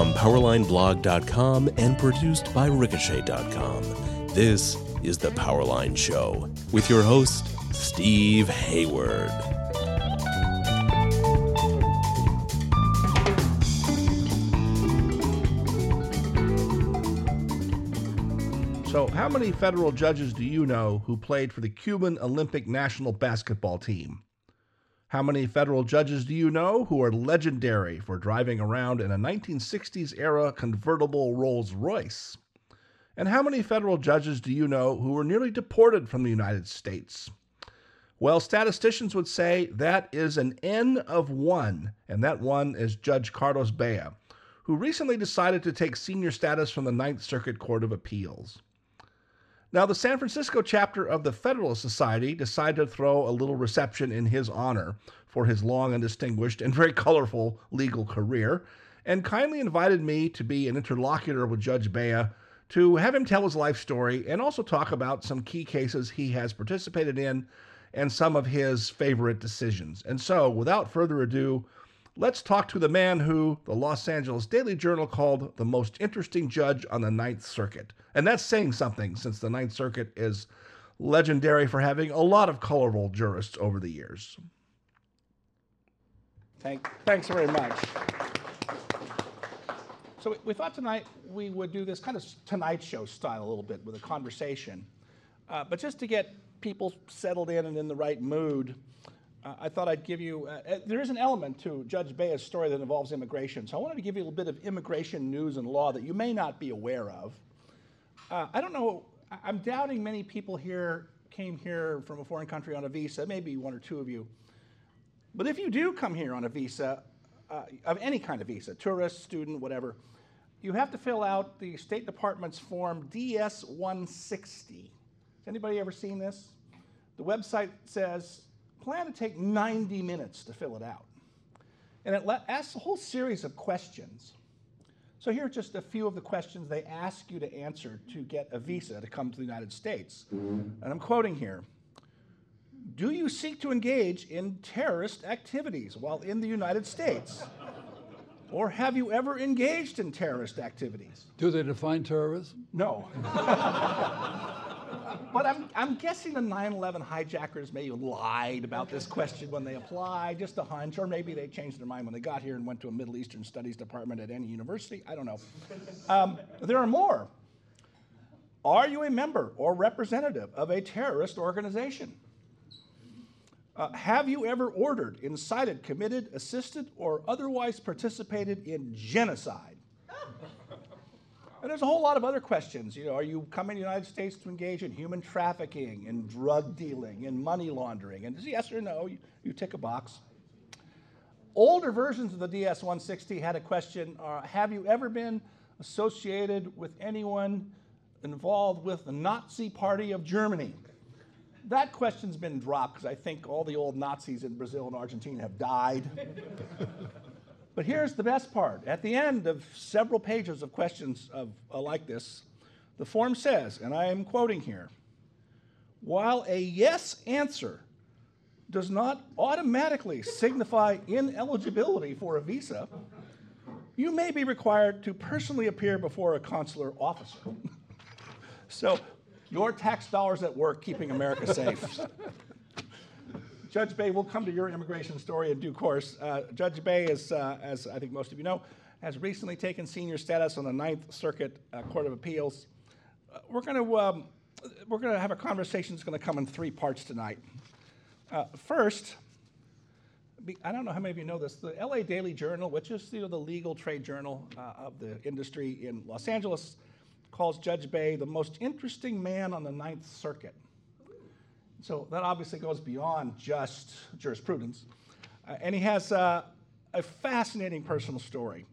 From PowerlineBlog.com and produced by Ricochet.com, this is The Powerline Show with your host, Steve Hayward. So, how many federal judges do you know who played for the Cuban Olympic national basketball team? How many federal judges do you know who are legendary for driving around in a 1960s era convertible Rolls Royce? And how many federal judges do you know who were nearly deported from the United States? Well, statisticians would say that is an N of one, and that one is Judge Carlos Bea, who recently decided to take senior status from the Ninth Circuit Court of Appeals. Now, the San Francisco chapter of the Federalist Society decided to throw a little reception in his honor for his long and distinguished and very colorful legal career, and kindly invited me to be an interlocutor with Judge Bea to have him tell his life story and also talk about some key cases he has participated in and some of his favorite decisions. And so, without further ado, let's talk to the man who the Los Angeles Daily Journal called the most interesting judge on the Ninth Circuit. And that's saying something since the Ninth Circuit is legendary for having a lot of colorful jurists over the years. Thank, thanks very much. So we, thought tonight we would do this kind of Tonight Show style a little bit with a conversation. Uh, but just to get people settled in and in the right mood, uh, I thought I'd give you, uh, uh there is an element to Judge Bea's story that involves immigration. So I wanted to give you a little bit of immigration news and law that you may not be aware of. Uh, I don't know, I'm doubting many people here came here from a foreign country on a visa, maybe one or two of you. But if you do come here on a visa, uh, of any kind of visa, tourist, student, whatever, you have to fill out the State Department's form DS 160. Has anybody ever seen this? The website says plan to take 90 minutes to fill it out. And it asks a whole series of questions. So here are just a few of the questions they ask you to answer to get a visa to come to the United States. Mm-hmm. And I'm quoting here. Do you seek to engage in terrorist activities while in the United States? Or have you ever engaged in terrorist activities? Do they define terrorism? No. but I'm, I'm guessing the 9 11 hijackers may have lied about this question when they applied, just a hunch, or maybe they changed their mind when they got here and went to a Middle Eastern Studies department at any university. I don't know. Um, there are more. Are you a member or representative of a terrorist organization? Uh, have you ever ordered, incited, committed, assisted, or otherwise participated in genocide? And there's a whole lot of other questions. You know, are you coming to the United States to engage in human trafficking, in drug dealing, in money laundering? And it's yes or no, you, you tick a box. Older versions of the DS 160 had a question uh, Have you ever been associated with anyone involved with the Nazi Party of Germany? that question's been dropped because I think all the old Nazis in Brazil and Argentina have died. but here's the best part. At the end of several pages of questions of, uh, like this, the form says, and I am quoting here, while a yes answer does not automatically signify ineligibility for a visa, you may be required to personally appear before a consular officer. so your tax dollars at work keeping America safe. Judge Bea, we'll come to your immigration story in due course. Uh, Judge Bea, is, uh, as I think most of you know, has recently taken senior status on the Ninth Circuit uh, Court of Appeals. Uh, we're going to um, we're going to have a conversation that's going to come in three parts tonight. Uh, first, I don't know how many of you know this. The LA Daily Journal, which is you know, the legal trade journal uh, of the industry in Los Angeles, calls Judge Bea the most interesting man on the Ninth Circuit. So that obviously goes beyond just jurisprudence. Uh, and he has uh, a fascinating personal story.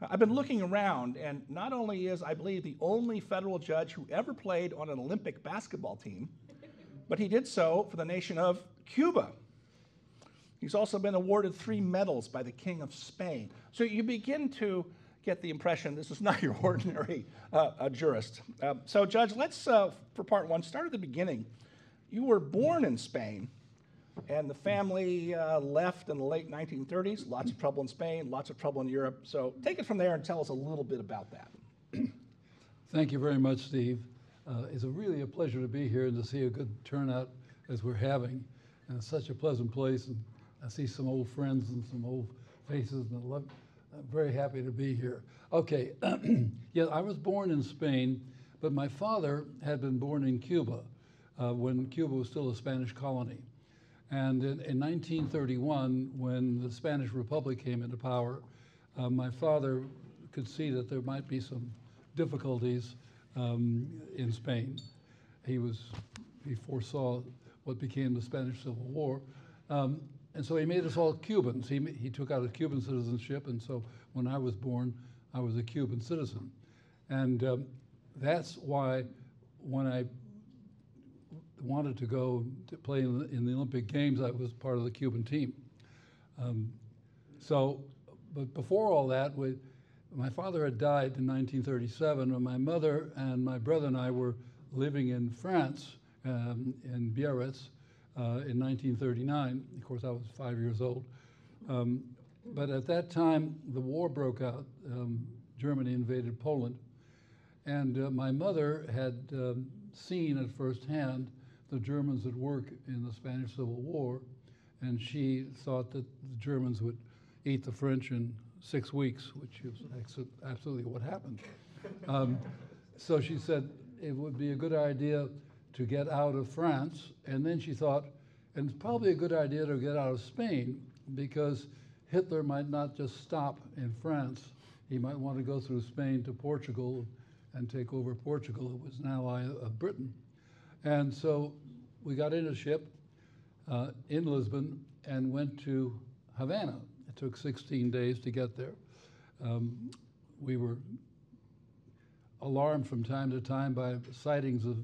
I've been looking around, and not only is, I believe, the only federal judge who ever played on an Olympic basketball team, but he did so for the nation of Cuba. He's also been awarded three medals by the King of Spain. So you begin to get the impression this is not your ordinary uh, jurist. Uh, so, Judge, let's, uh, for part one, start at the beginning. You were born in Spain, And the family uh, left in the late 1930s. Lots of trouble in Spain, lots of trouble in Europe. So take it from there and tell us a little bit about that. Thank you very much, Steve. Uh, it's a really a pleasure to be here and to see a good turnout as we're having. And it's such a pleasant place, and I see some old friends and some old faces, and I love, I'm very happy to be here. Okay, yeah, I was born in Spain, but my father had been born in Cuba uh, when Cuba was still a Spanish colony. And in, in 1931, when the Spanish Republic came into power, uh, my father could see that there might be some difficulties um, in Spain. He was he foresaw what became the Spanish Civil War, um, and so he made us all Cubans. He he took out a Cuban citizenship, and so when I was born, I was a Cuban citizen, and um, that's why when I wanted to go to play in the, in the Olympic Games, I was part of the Cuban team. Um, so, but before all that, we, my father had died in 1937, and my mother and my brother and I were living in France, um, in Biarritz, uh, in 1939. Of course, I was five years old. Um, but at that time, the war broke out. Um, Germany invaded Poland. And uh, my mother had um, seen at first hand the Germans at work in the Spanish Civil War, and she thought that the Germans would eat the French in six weeks, which is absolutely what happened. Um, so she said it would be a good idea to get out of France, and then she thought, and it's probably a good idea to get out of Spain because Hitler might not just stop in France. He might want to go through Spain to Portugal and take over Portugal. It was an ally of Britain. And so we got in a ship uh, in Lisbon and went to Havana. It took 16 days to get there. Um, we were alarmed from time to time by sightings of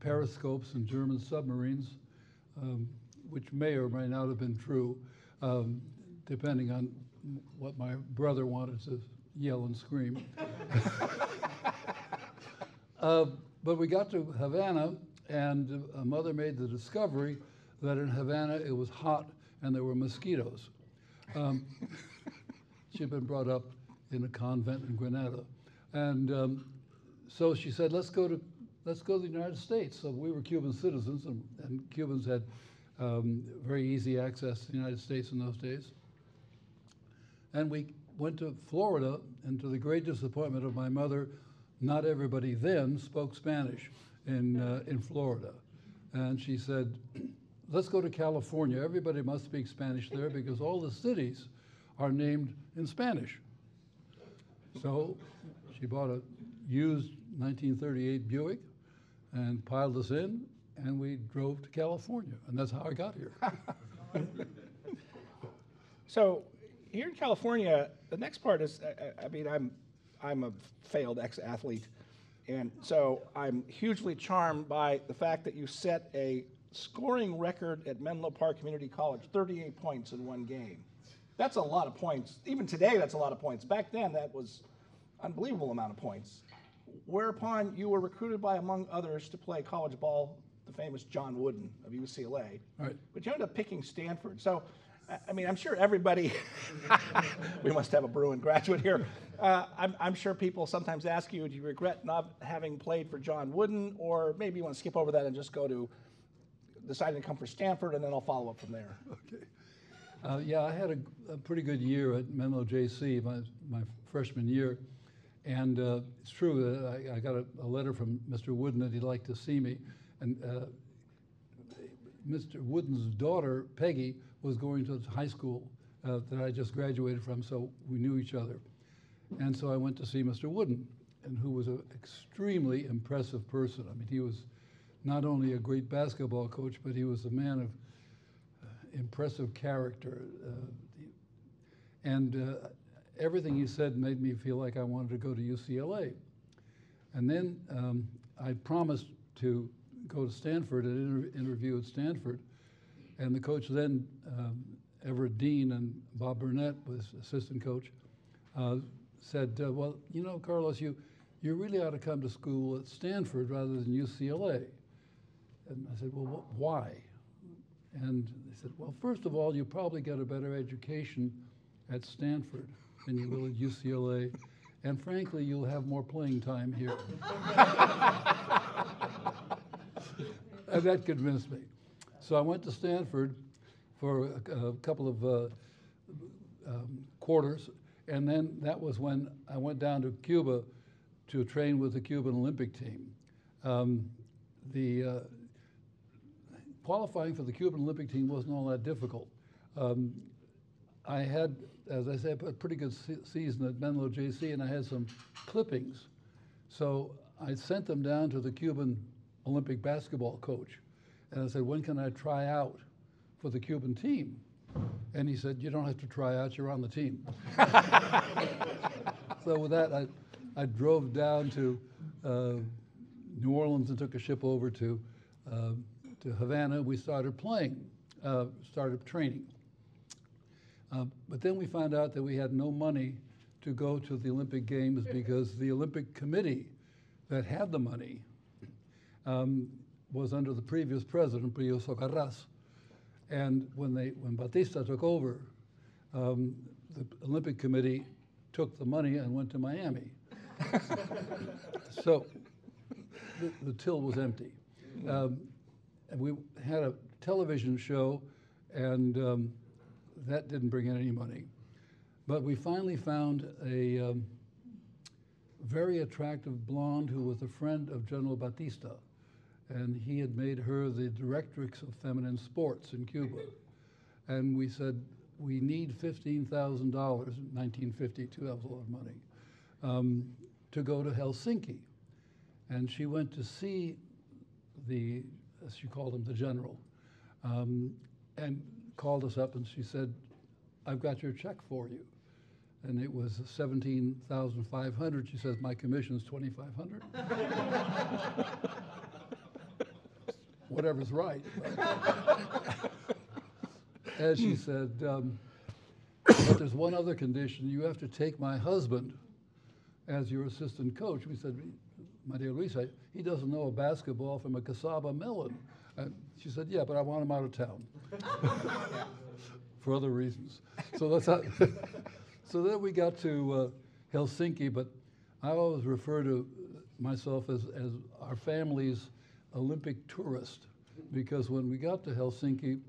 periscopes and German submarines, um, which may or may not have been true, um, depending on what my brother wanted to yell and scream. uh, but we got to Havana and a mother made the discovery that in Havana it was hot and there were mosquitoes. Um, she'd been brought up in a convent in Granada. And um, so she said, let's go to let's go to the United States. So we were Cuban citizens, and, and Cubans had um, very easy access to the United States in those days. And we went to Florida, and to the great disappointment of my mother, not everybody then spoke Spanish in, uh, in Florida. And she said, let's go to California. Everybody must speak Spanish there because all the cities are named in Spanish. So she bought a used 1938 Buick and piled us in, and we drove to California. And that's how I got here. so here in California, the next part is, I, I mean, I'm, I'm a failed ex-athlete. And so I'm hugely charmed by the fact that you set a scoring record at Menlo Park Community College 38 points in one game. That's a lot of points. Even today, that's a lot of points. Back then, that was unbelievable amount of points. Whereupon you were recruited by, among others, to play college ball, the famous John Wooden of UCLA. Right. But you ended up picking Stanford. So I mean, I'm sure everybody, we must have a Bruin graduate here. Uh, I'm, I'm, sure people sometimes ask you, do you regret not having played for John Wooden? Or maybe you want to skip over that and just go to deciding to come for Stanford, and then I'll follow up from there. Okay. Uh, yeah, I had a, a, pretty good year at Menlo JC, my, my freshman year. And uh, it's true that I, I got a, a, letter from Mr. Wooden that he'd like to see me. And uh, Mr. Wooden's daughter, Peggy, was going to high school uh, that I just graduated from, so we knew each other. And so I went to see Mr. Wooden, and who was an extremely impressive person. I mean, he was not only a great basketball coach, but he was a man of uh, impressive character. Uh, and uh, everything he said made me feel like I wanted to go to UCLA. And then um, I promised to go to Stanford and inter interview at Stanford. And the coach then, um, Everett Dean and Bob Burnett was assistant coach, uh, said, uh, well, you know, Carlos, you, you really ought to come to school at Stanford rather than UCLA. And I said, well, wh why? And they said, well, first of all, you probably get a better education at Stanford than you will at UCLA. And frankly, you'll have more playing time here. and that convinced me. So I went to Stanford for a, a couple of uh, um, quarters, and then that was when I went down to Cuba to train with the Cuban Olympic team. Um, the uh, qualifying for the Cuban Olympic team wasn't all that difficult. Um, I had, as I said, a pretty good se season at Menlo JC, and I had some clippings. So I sent them down to the Cuban Olympic basketball coach, and I said, "When can I try out for the Cuban team?" And he said, "You don't have to try out; you're on the team." so with that, I, I drove down to uh, New Orleans and took a ship over to uh, to Havana. We started playing, uh, started training. Uh, but then we found out that we had no money to go to the Olympic Games because the Olympic Committee that had the money um, was under the previous president, Prio Socarrás. And when, they, when Batista took over, um, the Olympic Committee took the money and went to Miami. so the, the, till was empty. Um, and we had a television show, and um, that didn't bring in any money. But we finally found a um, very attractive blonde who was a friend of General Batista. And he had made her the directrix of feminine sports in Cuba. And we said, we need $15,000 in 1952, that was a lot of money, um, to go to Helsinki. And she went to see the, as she called him, the general, um, and called us up and she said, I've got your check for you. And it was 17,500. She says, my commission is 2,500. Whatever's right. As she said, um, but there's one other condition. You have to take my husband as your assistant coach. We said, my dear Luisa, he doesn't know a basketball from a casaba melon. And she said, yeah, but I want him out of town for other reasons. So that's how, so then we got to uh, Helsinki, but I always refer to myself as, as our family's Olympic tourist because when we got to Helsinki,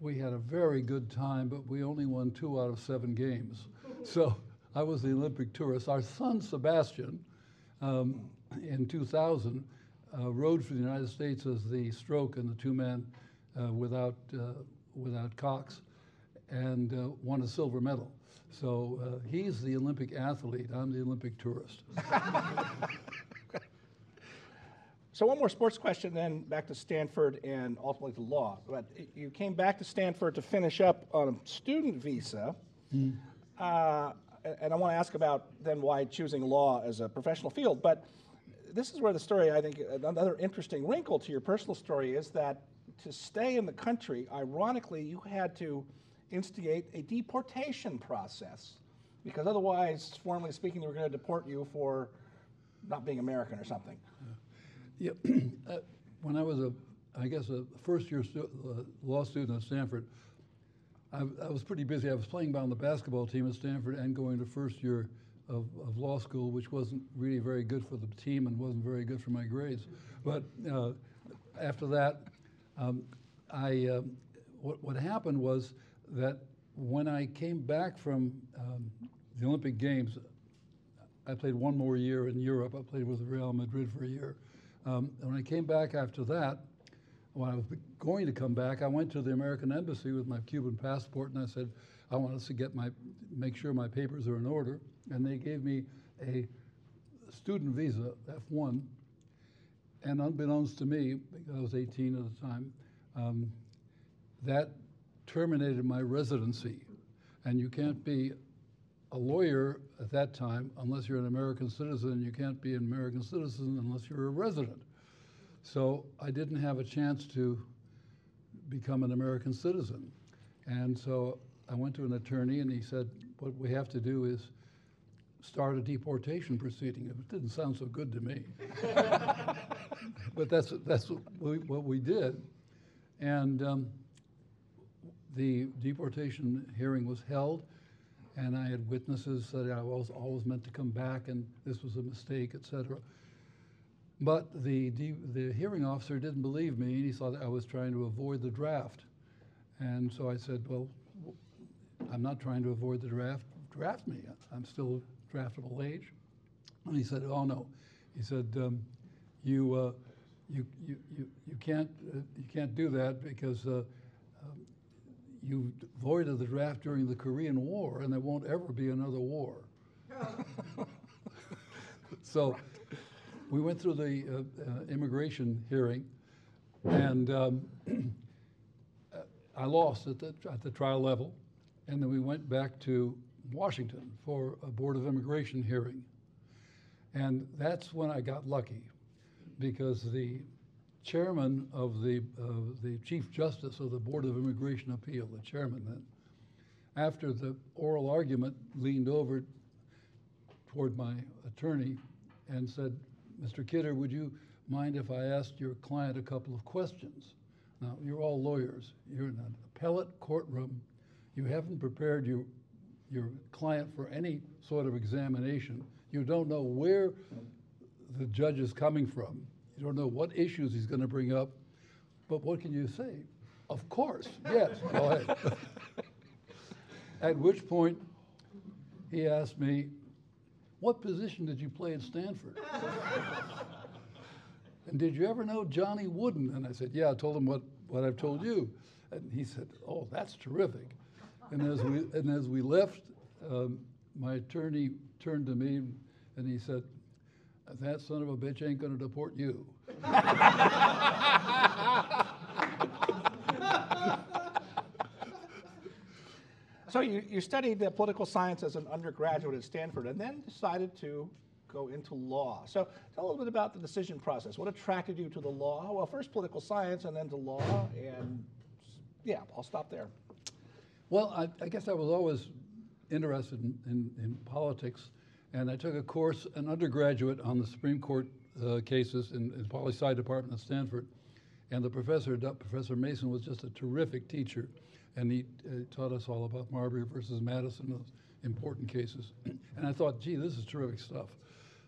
we had a very good time, but we only won two out of seven games. So I was the Olympic tourist. Our son, Sebastian, um, in 2000, uh, rode for the United States as the stroke and the two-man uh, without, uh, without Cox and uh, won a silver medal. So uh, he's the Olympic athlete. I'm the Olympic tourist. so one more sports question, then back to Stanford and ultimately to law. But you came back to Stanford to finish up on a student visa. Mm. Uh, and I want to ask about then why choosing law as a professional field. But this is where the story, I think, another interesting wrinkle to your personal story is that to stay in the country, ironically, you had to instigate a deportation process because otherwise, formally speaking, they were going to deport you for not being American or something. Yeah. uh, when I was a, I guess, a first year stu uh, law student at Stanford, I, I, was pretty busy. I was playing on the basketball team at Stanford and going to first year of, of, law school, which wasn't really very good for the team and wasn't very good for my grades. But uh, after that, um, I, um, what, what happened was that when I came back from um, the Olympic Games, I played one more year in Europe. I played with Real Madrid for a year. Um, when I came back after that, when I was going to come back, I went to the American Embassy with my Cuban passport and I said, I want us to get my, make sure my papers are in order. And they gave me a student visa, F1. And unbeknownst to me, because I was 18 at the time, um, that terminated my residency. And you can't be a lawyer at that time unless you're an American citizen. You can't be an American citizen unless you're a resident. So I didn't have a chance to become an American citizen. And so I went to an attorney and he said, what we have to do is start a deportation proceeding. It didn't sound so good to me. but that's, that's what we, what we did. And um, the deportation hearing was held, and I had witnesses that I was always meant to come back, and this was a mistake, et cetera. But the, de- the hearing officer didn't believe me, and he thought I was trying to avoid the draft. And so I said, well, I'm not trying to avoid the draft. Draft me. I'm still draftable age. And he said, oh, no. He said, um, you, uh, you, you, you, you, can't, uh, you can't do that because uh, you avoided the draft during the Korean War, and there won't ever be another war. so we went through the uh, uh, immigration hearing, and um, I lost at the, at the trial level, and then we went back to Washington for a Board of Immigration hearing. And that's when I got lucky, because the chairman of the, uh, the Chief Justice of the Board of Immigration Appeal, the chairman then, after the oral argument, leaned over toward my attorney and said, Mr. Kidder, would you mind if I asked your client a couple of questions? Now, you're all lawyers. You're in an appellate courtroom. You haven't prepared your, your client for any sort of examination. You don't know where the judge is coming from. You don't know what issues he's going to bring up. But what can you say? Of course, yes, go ahead. At which point, he asked me, What position did you play at Stanford? and did you ever know Johnny Wooden? And I said, Yeah, I told him what, what I've told you. And he said, Oh, that's terrific. And as we, and as we left, um, my attorney turned to me and he said, That son of a bitch ain't going to deport you. So you, you studied political science as an undergraduate at Stanford and then decided to go into law. So tell a little bit about the decision process. What attracted you to the law? Well, first political science and then to law. And yeah, I'll stop there. Well, I, I guess I was always interested in, in, in, politics, and I took a course, an undergraduate, on the Supreme Court uh, cases in, in Poli Sci Department at Stanford. And the professor, Professor Mason, was just a terrific teacher and he uh, taught us all about Marbury versus Madison, those important cases. and I thought, gee, this is terrific stuff.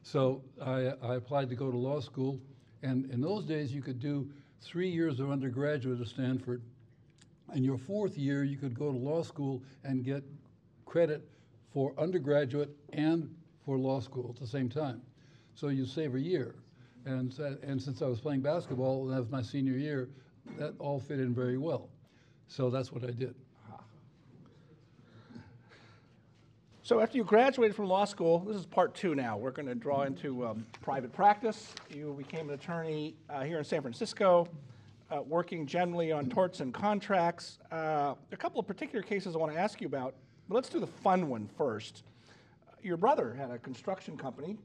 So I, I, applied to go to law school, and in those days you could do three years of undergraduate at Stanford, and your fourth year you could go to law school and get credit for undergraduate and for law school at the same time. So you save a year. And, and since I was playing basketball, that was my senior year, that all fit in very well. So that's what I did. So after you graduated from law school, this is part two now. We're going to draw into um, private practice. You became an attorney uh, here in San Francisco, uh, working generally on torts and contracts. Uh, a couple of particular cases I want to ask you about, but let's do the fun one first. Your brother had a construction company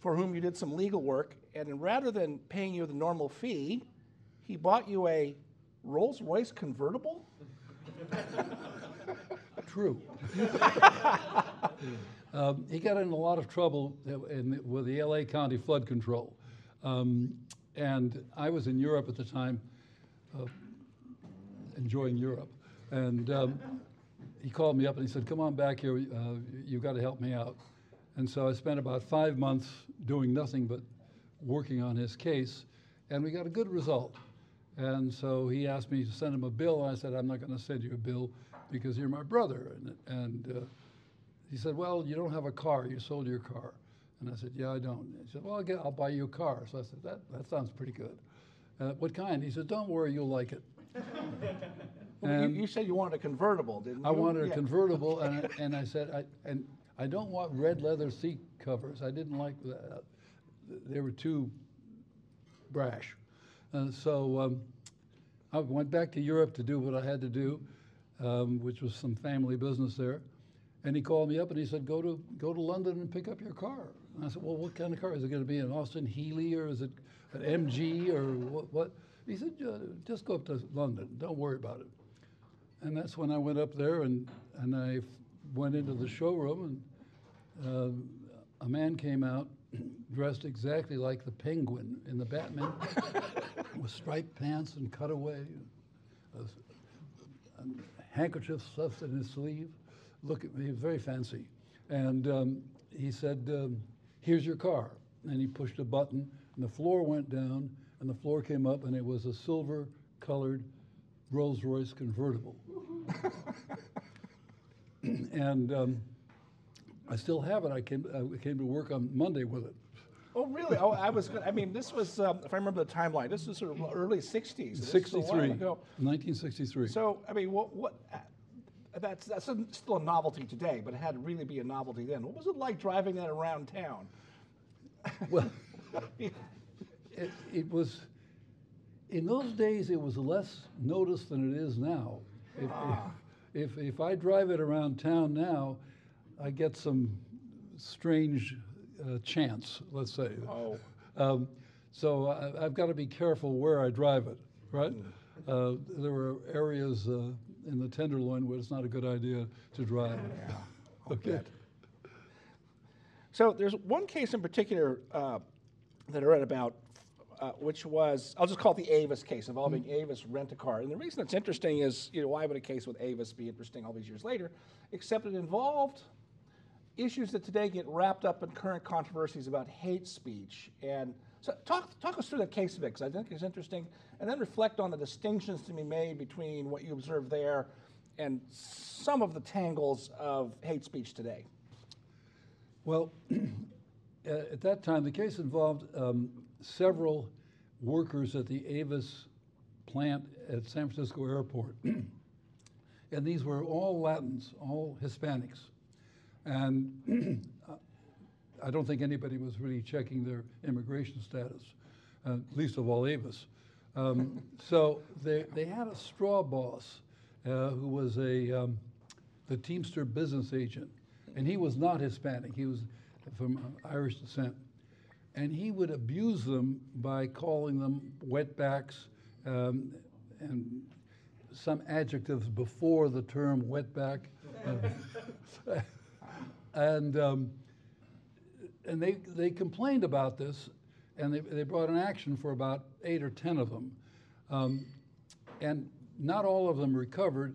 for whom you did some legal work, and rather than paying you the normal fee, he bought you a Rolls Royce convertible? True. um, he got in a lot of trouble in, with the LA County flood control. Um, and I was in Europe at the time, uh, enjoying Europe. And um, he called me up and he said, Come on back here, uh, you've got to help me out. And so I spent about five months doing nothing but working on his case, and we got a good result. And so he asked me to send him a bill. And I said, I'm not going to send you a bill because you're my brother. And, and uh, he said, Well, you don't have a car. You sold your car. And I said, Yeah, I don't. He said, Well, I'll, get, I'll buy you a car. So I said, That, that sounds pretty good. Uh, what kind? He said, Don't worry, you'll like it. well, you, you, said you wanted a convertible, didn't you? I wanted yeah. a convertible, and, I, and I said, I, and I don't want red leather seat covers. I didn't like that. They were too brash. And so um, I went back to Europe to do what I had to do, um, which was some family business there. And he called me up and he said, "Go to go to London and pick up your car." And I said, "Well, what kind of car is it going to be? An Austin Healey or is it an MG or what?" what? He said, "Just go up to London. Don't worry about it." And that's when I went up there and and I went into the showroom and uh, a man came out dressed exactly like the penguin in the Batman with striped pants and cutaway. a handkerchief stuffed in his sleeve. Look at me, he was very fancy. And um, he said, um, Here's your car. And he pushed a button, and the floor went down, and the floor came up, and it was a silver colored Rolls Royce convertible. and um, I still have it. I came, I came to work on Monday with it. Oh, really? Oh, I was. Gonna, I mean, this was. Um, if I remember the timeline, this was sort of early '60s. This is a while 63, ago. 1963. So, I mean, what? What? Uh, that's that's a, still a novelty today, but it had to really be a novelty then. What was it like driving that around town? well, it, it was, in those days, it was less noticed than it is now. If, if, if I drive it around town now, I get some strange uh, chance, let's say. Oh. Um, so I, I've got to be careful where I drive it, right? Uh, there were areas uh, in the Tenderloin where it's not a good idea to drive. okay. So there's one case in particular uh, that I read about, uh, which was I'll just call it the Avis case involving Avis Rent a Car. And the reason it's interesting is, you know, why would a case with Avis be interesting all these years later? Except it involved issues that today get wrapped up in current controversies about hate speech. And so talk talk us through that case a bit, because I think it's interesting, and then reflect on the distinctions to be made between what you observe there and some of the tangles of hate speech today. Well, uh, at that time, the case involved um, several workers at the Avis plant at San Francisco Airport. and these were all Latins, all Hispanics. And I don't think anybody was really checking their immigration status, uh, least of all Avis. Um, so they, they had a straw boss uh, who was a, um, the Teamster business agent and he was not Hispanic. He was from uh, Irish descent, and he would abuse them by calling them wetbacks um, and some adjectives before the term wetback, uh, and um, and they they complained about this, and they they brought an action for about eight or ten of them, um, and not all of them recovered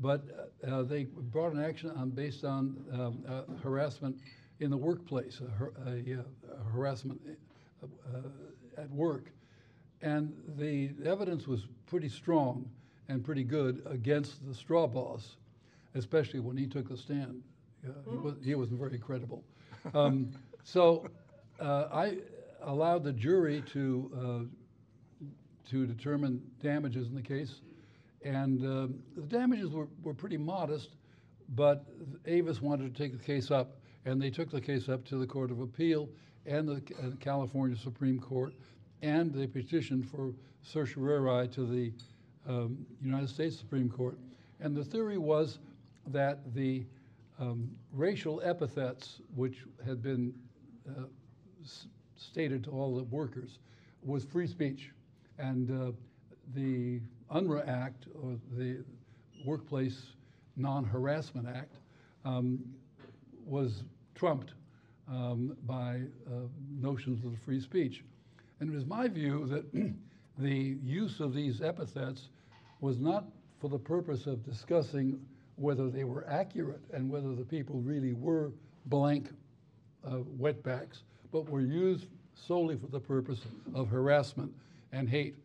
but uh, uh, they brought an action on, based on um, uh, harassment in the workplace, a, uh, harassment uh, at work. And the evidence was pretty strong and pretty good against the straw boss, especially when he took the stand. He, was, he wasn't very credible. Um, so I allowed the jury to, to determine damages in the case and uh, the damages were, were pretty modest, but Avis wanted to take the case up, and they took the case up to the Court of Appeal and the uh, California Supreme Court, and they petitioned for certiorari to the um, United States Supreme Court. And the theory was that the um, racial epithets, which had been uh, stated to all the workers, was free speech. And uh, the UNRRA Act, or the Workplace Non-Harassment Act, um, was trumped um, by uh, notions of free speech. And it was my view that the use of these epithets was not for the purpose of discussing whether they were accurate and whether the people really were blank uh, wetbacks, but were used solely for the purpose of harassment and hate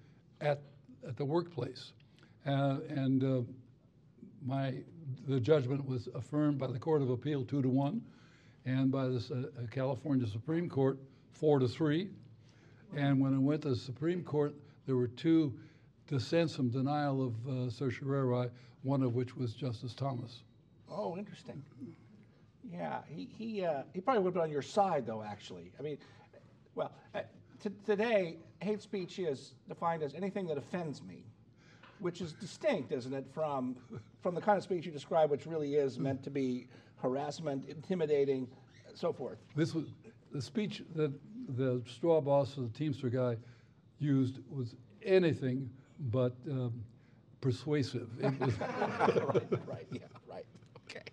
at at the workplace. Uh, and uh, my, the judgment was affirmed by the Court of Appeal two to one, and by the uh, California Supreme Court four to three. And when it went to the Supreme Court, there were two dissents from denial of uh, certiorari, one of which was Justice Thomas. Oh, interesting. Yeah, he he uh, he probably would have been on your side, though. Actually, I mean, well, uh, t- today hate speech is defined as anything that offends me, which is distinct, isn't it, from from the kind of speech you describe, which really is meant to be harassment, intimidating, so forth. This was the speech that the straw boss, the Teamster guy, used was anything but um, persuasive. It was right, right, yeah, right. Okay.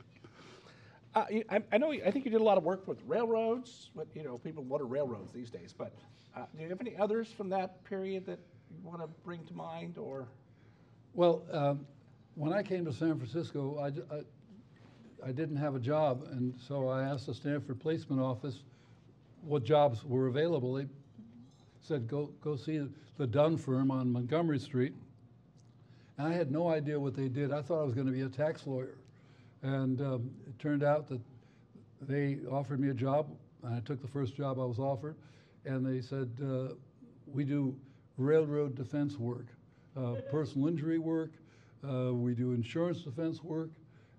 Uh, I, I, know. I think you did a lot of work with railroads. With, you know, people what are railroads these days? But uh, do you have any others from that period that you want to bring to mind, or? Well, um, when I came to San Francisco, I didn't have a job, and so I asked the Stanford Placement Office what jobs were available. They said, go, go see the Dunn firm on Montgomery Street. And I had no idea what they did. I thought I was going to be a tax lawyer. And um, it turned out that they offered me a job, and I took the first job I was offered. And they said, uh, We do railroad defense work, uh, personal injury work, uh, we do insurance defense work,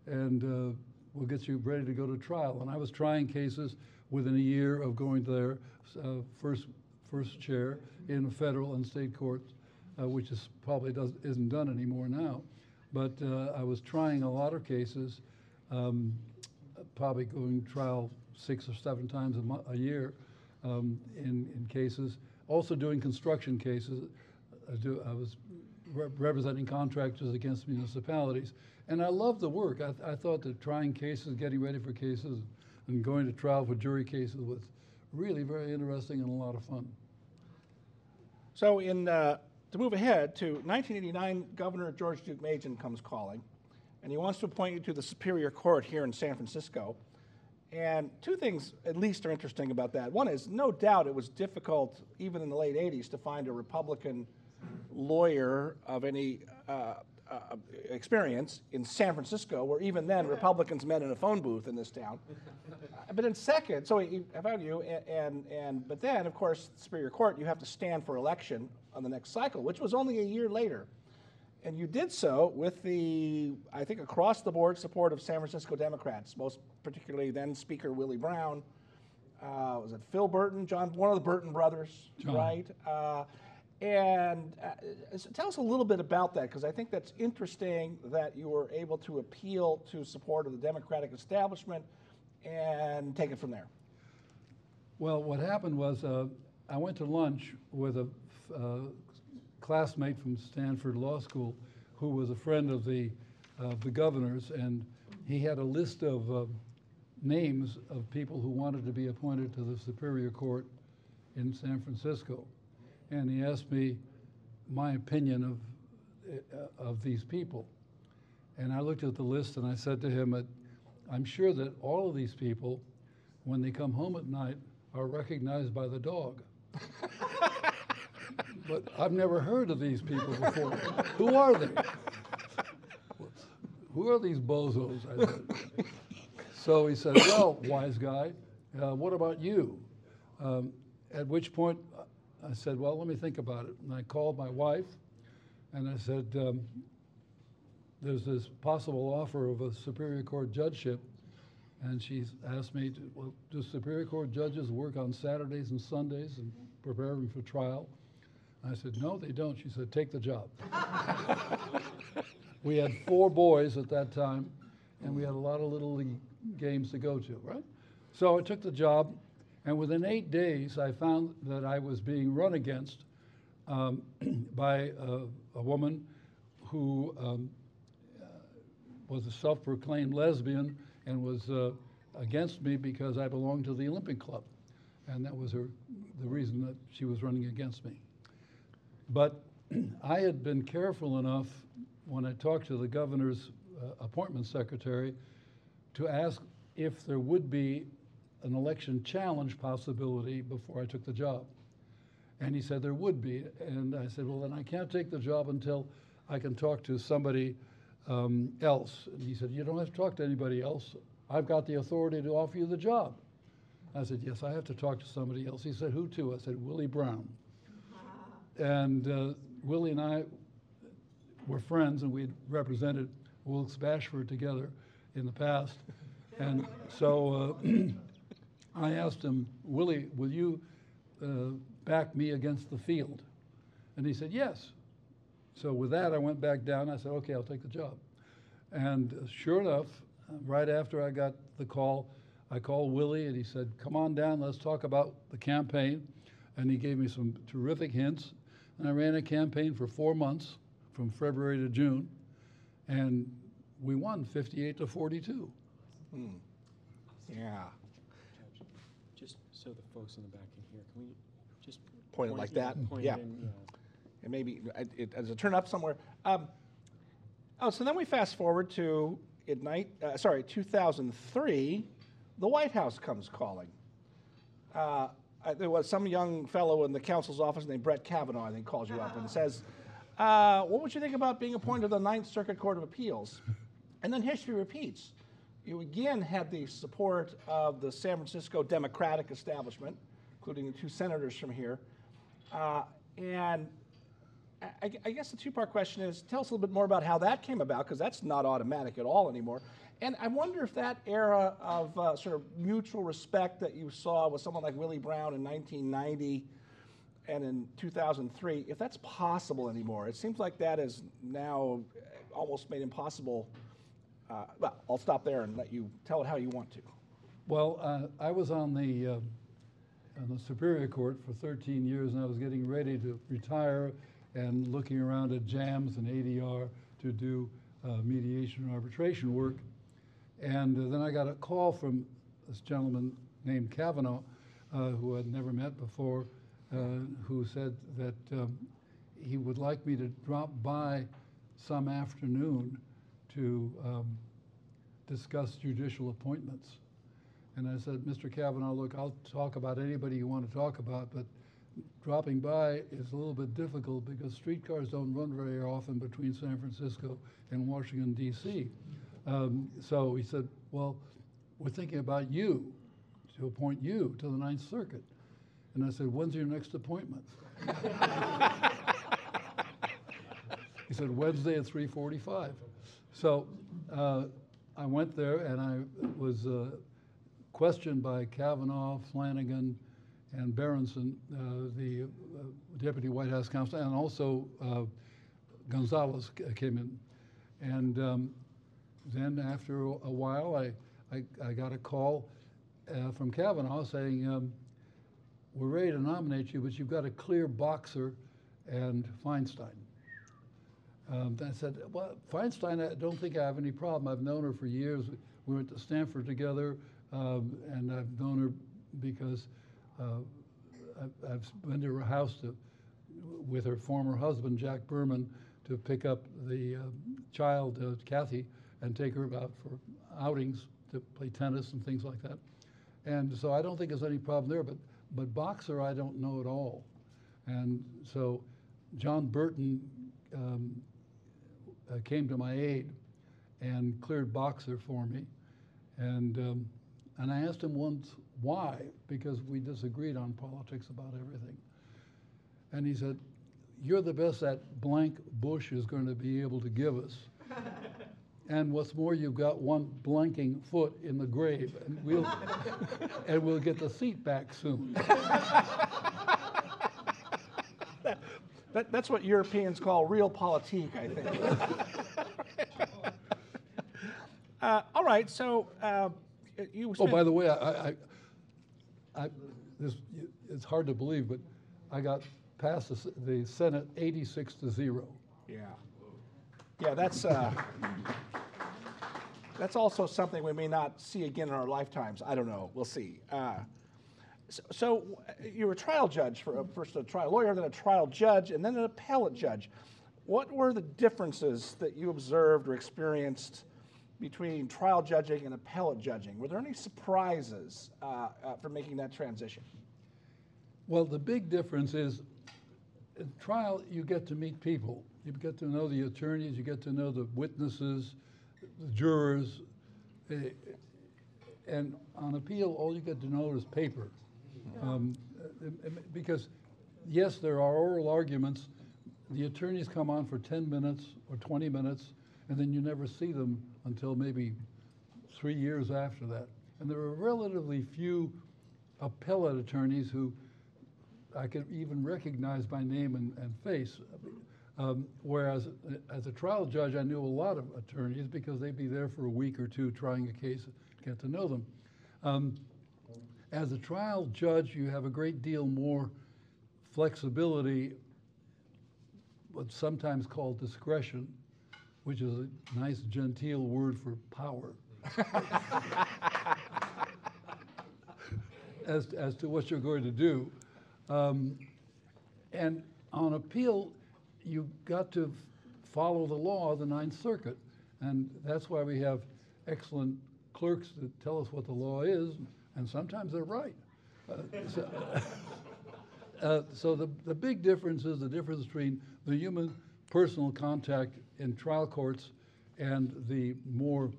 and uh, we'll get you ready to go to trial. And I was trying cases within a year of going their uh, first, first chair in federal and state courts, uh, which is probably does, isn't done anymore now. But uh, I was trying a lot of cases, um, probably going trial six or seven times a, a year um, in, in cases. Also doing construction cases. I, do, I was re- representing contractors against municipalities. And I loved the work. I, I thought that trying cases, getting ready for cases, and going to trial for jury cases was really very interesting and a lot of fun. So, in uh, to move ahead to 1989, Governor George Deukmejian comes calling, and he wants to appoint you to the Superior Court here in San Francisco. And two things, at least, are interesting about that. One is, no doubt, it was difficult, even in the late 80s, to find a Republican lawyer of any uh, uh, experience in San Francisco, where even then Republicans met in a phone booth in this town. Uh, but then second, so he I found you, and, and, and but then of course Superior Court, you have to stand for election on the next cycle, which was only a year later, and you did so with the I think across the board support of San Francisco Democrats, most particularly then Speaker Willie Brown. Uh, was it Phil Burton, John, one of the Burton brothers, John. right? Uh, and uh, so tell us a little bit about that, because I think that's interesting that you were able to appeal to support of the Democratic establishment and take it from there. Well, what happened was uh, I went to lunch with a uh, classmate from Stanford Law School who was a friend of the, of the governor's, and he had a list of uh, names of people who wanted to be appointed to the Superior Court in San Francisco. And he asked me my opinion of, uh, of these people. And I looked at the list and I said to him, I'm sure that all of these people, when they come home at night, are recognized by the dog. but I've never heard of these people before. Who are they? Who are these bozos? I said. So he said, Well, wise guy, uh, what about you? Um, at which point I said, Well, let me think about it. And I called my wife and I said, um, There's this possible offer of a Superior Court judgeship. And she asked me, to, Well, do Superior Court judges work on Saturdays and Sundays and prepare preparing for trial? I said, No, they don't. She said, Take the job. we had four boys at that time, and we had a lot of little league games to go to, right? So I took the job, and within eight days, I found that I was being run against um, by a, a woman who um, uh, was a self proclaimed lesbian and was uh, against me because I belonged to the Olympic Club. And that was her, the reason that she was running against me. But I had been careful enough when I talked to the governor's uh, appointment secretary to ask if there would be an election challenge possibility before I took the job. And he said there would be. And I said, well, then I can't take the job until I can talk to somebody um, else. And he said, you don't have to talk to anybody else. I've got the authority to offer you the job. I said, yes, I have to talk to somebody else. He said, who to? I said, Willie Brown. And uh, Willie and I were friends, and we'd represented Wilkes Bashford together in the past. And so uh, I asked him, Willie, will you uh, back me against the field? And he said, yes. So with that, I went back down. I said, okay, I'll take the job. And uh, sure enough, right after I got the call, I called Willie and he said, come on down, let's talk about the campaign. And he gave me some terrific hints. And I ran a campaign for four months from February to June. And we won 58 to 42. Yeah. Just so the folks in the back can hear, can we just? Point it like yeah, that? point Yeah. it in, yeah. And maybe, it, it, does it turn up somewhere? Um, Oh, so then we fast forward to at night, uh, sorry, 2003, the White House comes calling. Uh, uh, there was some young fellow in the counsel's office named Brett Kavanaugh, I think, calls you up and says, uh, What would you think about being appointed to the Ninth Circuit Court of Appeals? And then history repeats. You again had the support of the San Francisco Democratic establishment, including the two senators from here. Uh, and I, I guess the two part question is tell us a little bit more about how that came about, because that's not automatic at all anymore. And I wonder if that era of uh, sort of mutual respect that you saw with someone like Willie Brown in 1990 and in 2003, if that's possible anymore. It seems like that is now almost made impossible. Uh, well, I'll stop there and let you tell it how you want to. Well, uh, I was on the, uh, on the Superior Court for 13 years, and I was getting ready to retire and looking around at JAMS and ADR to do uh, mediation and arbitration work. And uh, then I got a call from this gentleman named Kavanaugh, uh, who I'd never met before, uh, who said that um, he would like me to drop by some afternoon to um, discuss judicial appointments. And I said, Mr. Kavanaugh, look, I'll talk about anybody you want to talk about, but dropping by is a little bit difficult because streetcars don't run very often between San Francisco and Washington, D.C. Um, so he said, Well, we're thinking about you to appoint you to the Ninth Circuit. And I said, When's your next appointment? he said, Wednesday at 3:45. So uh, I went there and I was uh, questioned by Kavanaugh, Flanagan, and Berenson, uh, the uh, deputy White House counsel, and also uh, Gonzalez came in. And um, then after a while, I, I, I got a call uh, from Kavanaugh saying, um, we're ready to nominate you, but you've got to clear Boxer and Feinstein. Um, I said, well, Feinstein, I don't think I have any problem. I've known her for years. We went to Stanford together, um, and I've known her because uh, I've, I've been to her house to, with her former husband, Jack Berman, to pick up the uh, child, uh, Kathy, and take her out for outings to play tennis and things like that. And so I don't think there's any problem there, but, but Boxer I don't know at all. And so John Burton um, uh, came to my aid and cleared Boxer for me. And, um, and I asked him once why, because we disagreed on politics about everything. And he said, You're the best that blank Bush is going to be able to give us. and what's more, you've got one blanking foot in the grave, and we'll, and we'll get the seat back soon. That, that's what Europeans call realpolitik, I think. uh, all right, so uh, you. Oh, by the way, I, I, I, this, it's hard to believe, but I got past the, the Senate 86 to zero. Yeah. Yeah, that's uh, that's also something we may not see again in our lifetimes. I don't know. We'll see. Uh, so, so, you were a trial judge for first a trial lawyer, then a trial judge, and then an appellate judge. What were the differences that you observed or experienced between trial judging and appellate judging? Were there any surprises uh, uh, for making that transition? Well, the big difference is in trial, you get to meet people. You get to know the attorneys, you get to know the witnesses, the jurors. Eh, and on appeal, all you get to know is paper. Um, because, yes, there are oral arguments. The attorneys come on for 10 minutes or 20 minutes, and then you never see them until maybe three years after that. And there are relatively few appellate attorneys who I can even recognize by name and, and face. Um, whereas as a trial judge, I knew a lot of attorneys because they'd be there for a week or two trying a case, get to know them. Um, as a trial judge, you have a great deal more flexibility, what's sometimes called discretion, which is a nice, genteel word for power. as, as to what you're going to do. Um, and on appeal, you got to follow the law of the Ninth Circuit. And that's why we have excellent clerks that tell us what the law is, and sometimes they're right. Uh, so, uh, so the, the big difference is the difference between the human personal contact in trial courts and the more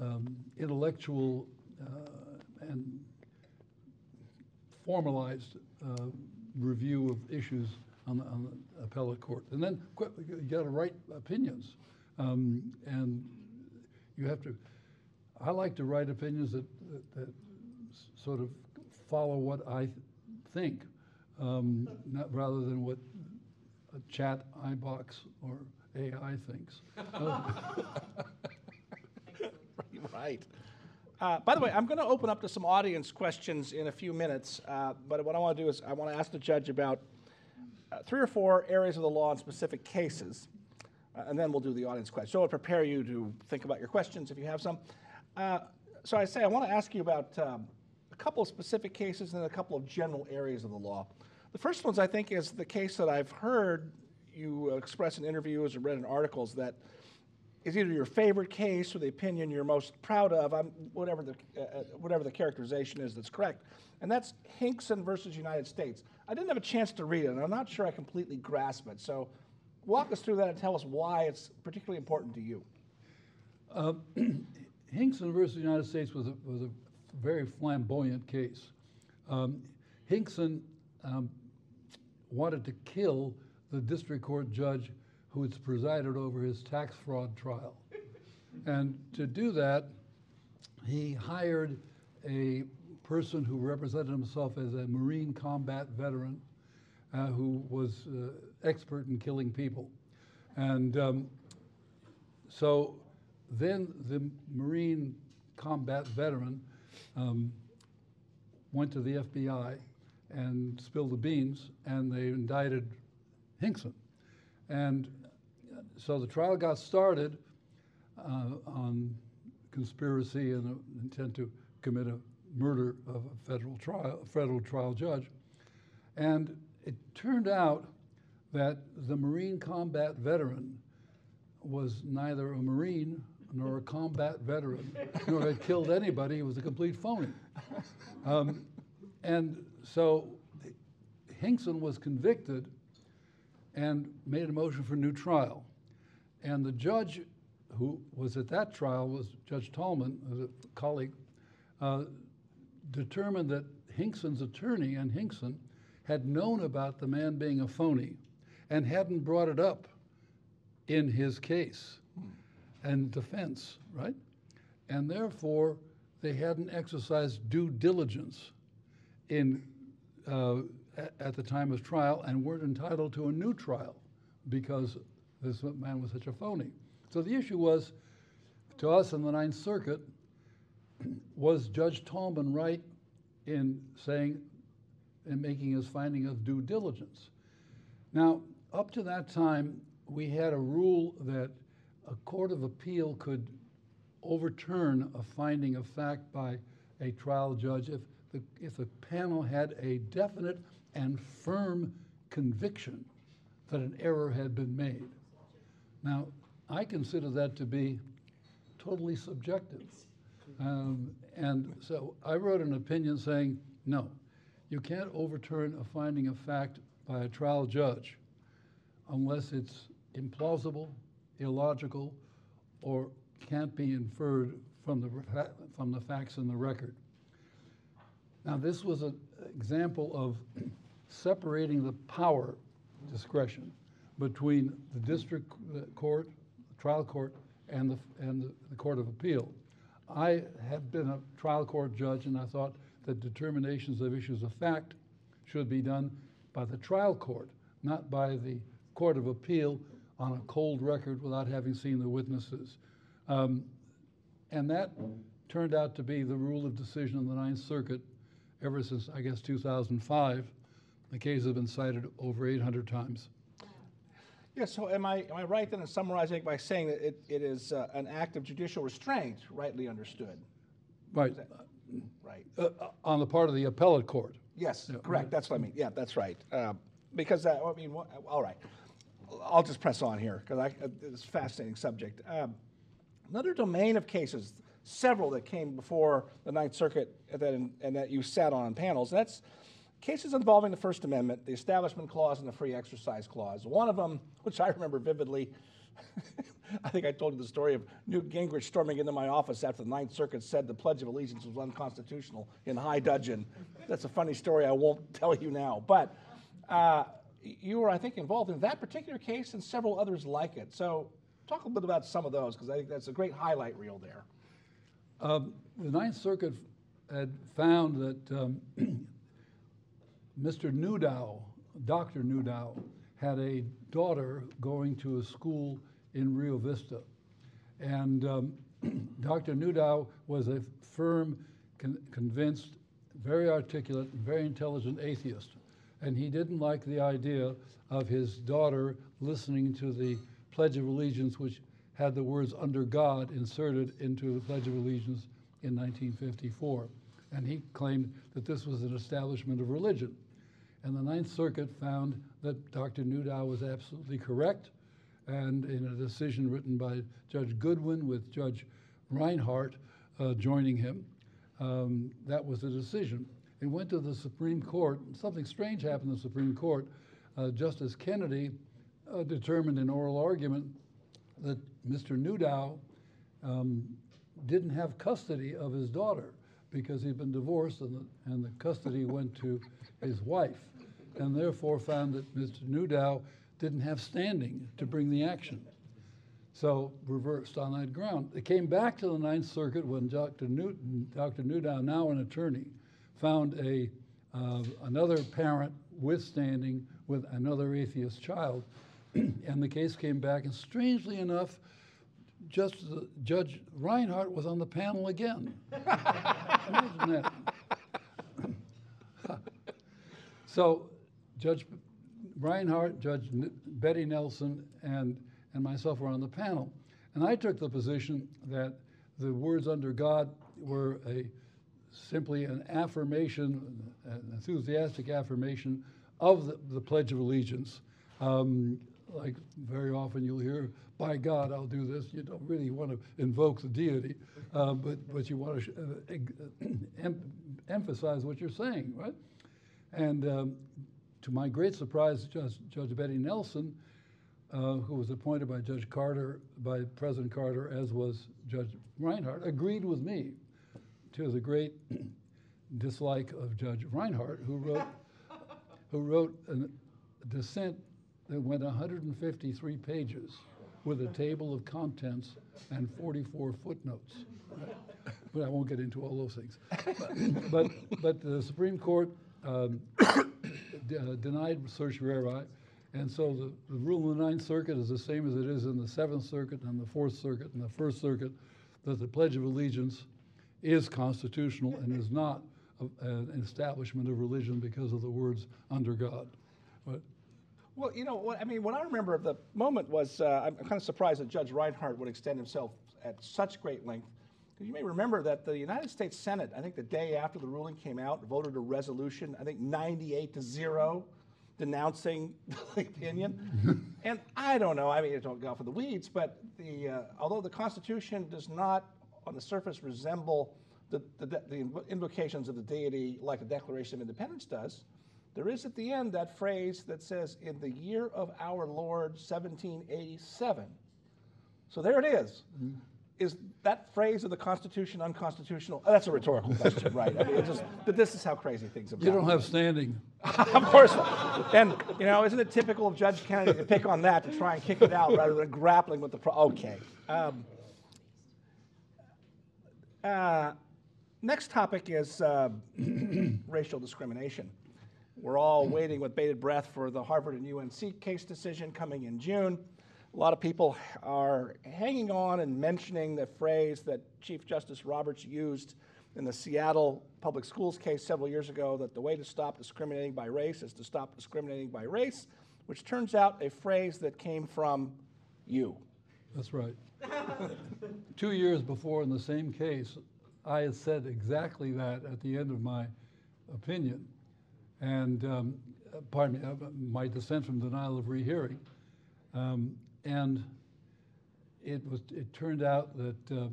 um, intellectual uh, and formalized uh, review of issues on the, on appellate court. And then qu- you got to write opinions. Um, and you have to, I like to write opinions that, that, that sort of follow what I th- think, um, not, rather than what a chat iBox or AI thinks. Right. Uh, by the way, I'm going to open up to some audience questions in a few minutes, uh, but what I want to do is I want to ask the judge about three or four areas of the law in specific cases, uh, and then we'll do the audience question. So I'll prepare you to think about your questions if you have some. Uh, so I say I want to ask you about um, a couple of specific cases and a couple of general areas of the law. The first ones I think is the case that I've heard you express in interviews or read in articles that is either your favorite case or the opinion you're most proud of, I'm, whatever, the, uh, uh, whatever the characterization is that's correct. And that's Hinkson versus United States. I didn't have a chance to read it, and I'm not sure I completely grasp it. So walk us through that and tell us why it's particularly important to you. Hinkson versus United States was a, was a very flamboyant case. Um, Hinkson um, wanted to kill the district court judge who had presided over his tax fraud trial. And to do that, he hired a person who represented himself as a Marine combat veteran uh, who was uh, expert in killing people. And um, so then the Marine combat veteran um, went to the FBI and spilled the beans, and they indicted Hinkson. And so the trial got started uh, on conspiracy and an intent to commit a murder of a federal trial, federal trial judge. And it turned out that the Marine combat veteran was neither a Marine nor a combat veteran, nor had killed anybody. He was a complete phony. Um, and so Hinkson was convicted and made a motion for new trial. And the judge who was at that trial was Judge Tallman, a colleague, uh, determined that Hinkson's attorney and Hinkson had known about the man being a phony and hadn't brought it up in his case and defense, right? And therefore, they hadn't exercised due diligence in uh, at the time of trial and weren't entitled to a new trial because this man was such a phony. So the issue was, to us in the Ninth Circuit, was Judge Tallman right in saying, and making his finding of due diligence? Now, up to that time, we had a rule that a court of appeal could overturn a finding of fact by a trial judge if the, if the panel had a definite and firm conviction that an error had been made. Now, I consider that to be totally subjective. Um, and so I wrote an opinion saying, no, you can't overturn a finding of fact by a trial judge unless it's implausible, illogical, or can't be inferred from the, from the facts in the record. Now, this was an example of separating the power discretion between the district court, the trial court, and the, and the, the court of appeal. I had been a trial court judge, and I thought that determinations of issues of fact should be done by the trial court, not by the court of appeal on a cold record without having seen the witnesses. Um, and that turned out to be the rule of decision in the Ninth Circuit ever since, I guess, 2005. The case has been cited over 800 times. Yeah, so am I, am I right then in summarizing by saying that it, it is uh, an act of judicial restraint, rightly understood? Right, Right. uh, uh, on the part of the appellate court. Yes, Yeah, correct. right. That's what I mean. Yeah, that's right. Uh, because uh, I mean, all right. I'll just press on here because it's a fascinating subject. Um, another domain of cases, several that came before the Ninth Circuit and that, and that you sat on panels. That's cases involving the First Amendment, the Establishment Clause, and the Free Exercise Clause. One of them, which I remember vividly, I think I told you the story of Newt Gingrich storming into my office after the Ninth Circuit said the Pledge of Allegiance was unconstitutional in high dudgeon. That's a funny story I won't tell you now. But uh, you were, I think, involved in that particular case and several others like it. So talk a little bit about some of those because I think that's a great highlight reel there. Um, the Ninth Circuit had found that um, Mr. Newdow, Dr. Newdow, had a daughter going to a school in Rio Vista. And um, Dr. Newdow was a firm, con convinced, very articulate, very intelligent atheist. And he didn't like the idea of his daughter listening to the Pledge of Allegiance, which had the words under God inserted into the Pledge of Allegiance in 1954. And he claimed that this was an establishment of religion. And the Ninth Circuit found that Dr. Newdow was absolutely correct. And in a decision written by Judge Goodwin with Judge Reinhardt uh, joining him, um, that was the decision. It went to the Supreme Court. Something strange happened in the Supreme Court. Uh, Justice Kennedy uh, determined in oral argument that Mr. Newdow um, didn't have custody of his daughter because he'd been divorced and the, and the custody went to his wife and therefore found that Mr. Newdow didn't have standing to bring the action. So reversed on that ground. It came back to the Ninth Circuit when Dr. Newton, Dr. Newdow, now an attorney, found a, uh, another parent with standing with another atheist child. and the case came back, and strangely enough, just Judge Reinhardt was on the panel again. Imagine that. so Judge Reinhardt, Judge N Betty Nelson, and, and myself were on the panel. And I took the position that the words under God were a simply an affirmation, an enthusiastic affirmation of the, the Pledge of Allegiance. Um, like very often you'll hear, by God, I'll do this. You don't really want to invoke the deity, uh, but, but you want to uh, em emphasize what you're saying, right? And um, to my great surprise, Judge, Judge Betty Nelson, uh, who was appointed by Judge Carter, by President Carter, as was Judge Reinhardt, agreed with me to the great dislike of Judge Reinhardt, who wrote, who wrote a dissent that went 153 pages with a table of contents and 44 footnotes. But I won't get into all those things. But, but, but the Supreme Court um, uh, denied certiorari, and so the, the rule in the Ninth Circuit is the same as it is in the Seventh Circuit and the Fourth Circuit and the First Circuit, that the Pledge of Allegiance is constitutional and is not a, an establishment of religion because of the words under God. Well, you know, what, I mean, what I remember of the moment was uh, I'm kind of surprised that Judge Reinhardt would extend himself at such great length. Because you may remember that the United States Senate, I think the day after the ruling came out, voted a resolution, I think 98 to 0, denouncing the opinion. and I don't know, I mean, I don't go for the weeds, but the, uh, although the Constitution does not on the surface resemble the, the, the, invocations of the deity like the Declaration of Independence does, there is at the end that phrase that says, in the year of our Lord 1787. So there it is. Mm-hmm. Is that phrase of the Constitution unconstitutional? Oh, that's a rhetorical question, right? I mean, just, but this is how crazy things have You don't have standing. of course. And, you know, isn't it typical of Judge Kennedy to pick on that to try and kick it out rather than grappling with the problem? Okay. Um, uh, next topic is uh, racial discrimination. We're all waiting with bated breath for the Harvard and UNC case decision coming in June. A lot of people are hanging on and mentioning the phrase that Chief Justice Roberts used in the Seattle public schools case several years ago that the way to stop discriminating by race is to stop discriminating by race, which turns out a phrase that came from you. That's right. Two years before, in the same case, I had said exactly that at the end of my opinion. And, um, pardon me, uh, my dissent from denial of rehearing. Um, and it was it turned out that uh,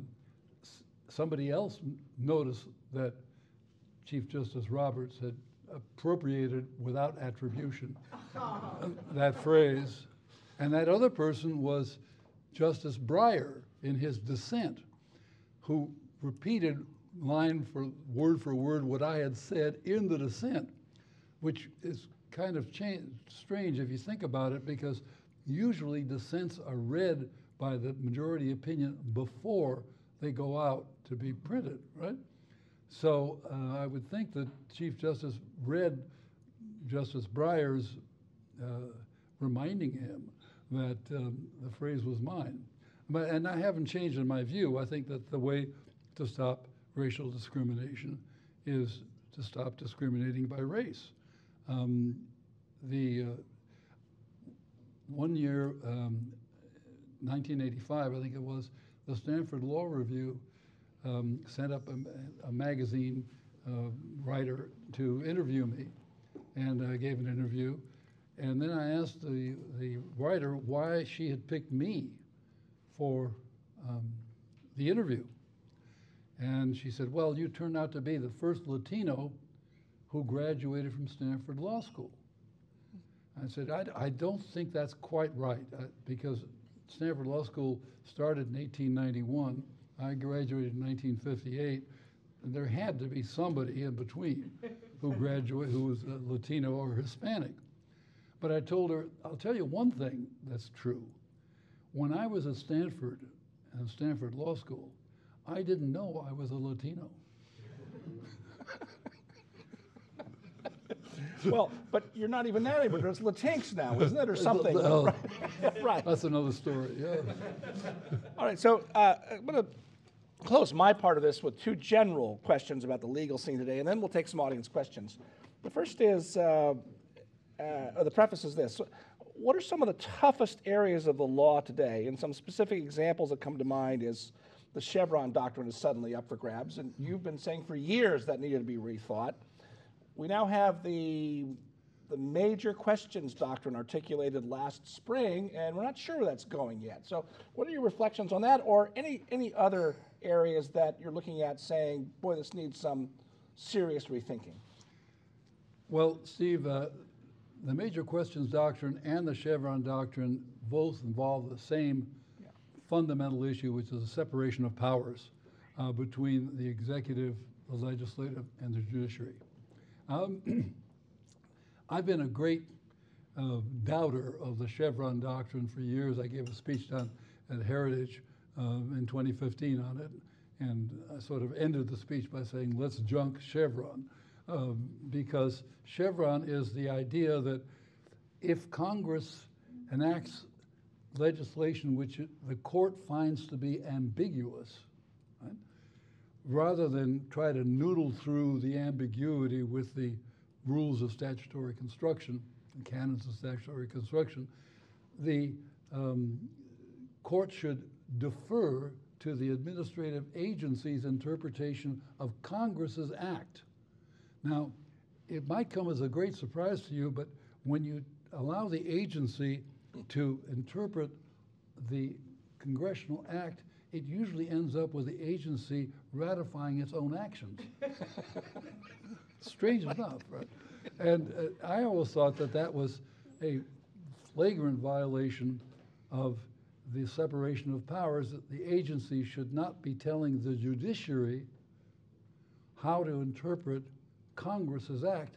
somebody else noticed that Chief Justice Roberts had appropriated without attribution that phrase, and that other person was Justice Breyer in his dissent, who repeated line for word for word what I had said in the dissent, which is kind of strange if you think about it, because usually dissents are read by the majority opinion before they go out to be printed, right? So uh, I would think that Chief Justice read Justice Breyer's uh, reminding him that um, the phrase was mine. But, and I haven't changed in my view. I think that the way to stop racial discrimination is to stop discriminating by race. Um, the uh, one year, um, 1985, I think it was, the Stanford Law Review um, sent up a, a magazine uh, writer to interview me, and I gave an interview. And then I asked the, the writer why she had picked me for um, the interview. And she said, Well, you turned out to be the first Latino who graduated from Stanford Law School. I said, I, I don't think that's quite right uh, because Stanford Law School started in 1891. I graduated in 1958. And there had to be somebody in between who graduated who was uh, Latino or Hispanic. But I told her, I'll tell you one thing that's true. When I was at Stanford and Stanford Law School, I didn't know I was a Latino. Well, but you're not even that anymore. There's Latinx now, isn't it, or something? Oh, right. right. that's another story. Yeah. All right, so uh, I'm going to close my part of this with two general questions about the legal scene today, and then we'll take some audience questions. The first is, uh, uh, or the preface is this. What are some of the toughest areas of the law today? And some specific examples that come to mind is the Chevron doctrine is suddenly up for grabs, and you've been saying for years that needed to be rethought. We now have the the major questions doctrine articulated last spring, and we're not sure where that's going yet. So, what are your reflections on that, or any any other areas that you're looking at, saying, "Boy, this needs some serious rethinking"? Well, Steve, uh, the major questions doctrine and the Chevron doctrine both involve the same fundamental issue, which is the separation of powers uh, between the executive, the legislative, and the judiciary. Um, I've been a great uh, doubter of the Chevron doctrine for years. I gave a speech down at Heritage uh, in 2015 on it, and I sort of ended the speech by saying, let's junk Chevron, um, because Chevron is the idea that if Congress enacts legislation which it, the court finds to be ambiguous, rather than try to noodle through the ambiguity with the rules of statutory construction and canons of statutory construction, the um, court should defer to the administrative agency's interpretation of Congress's act. Now, it might come as a great surprise to you, but when you allow the agency to interpret the congressional act, it usually ends up with the agency ratifying its own actions. Strange enough, right? And uh, I always thought that that was a flagrant violation of the separation of powers, that the agency should not be telling the judiciary how to interpret Congress's act.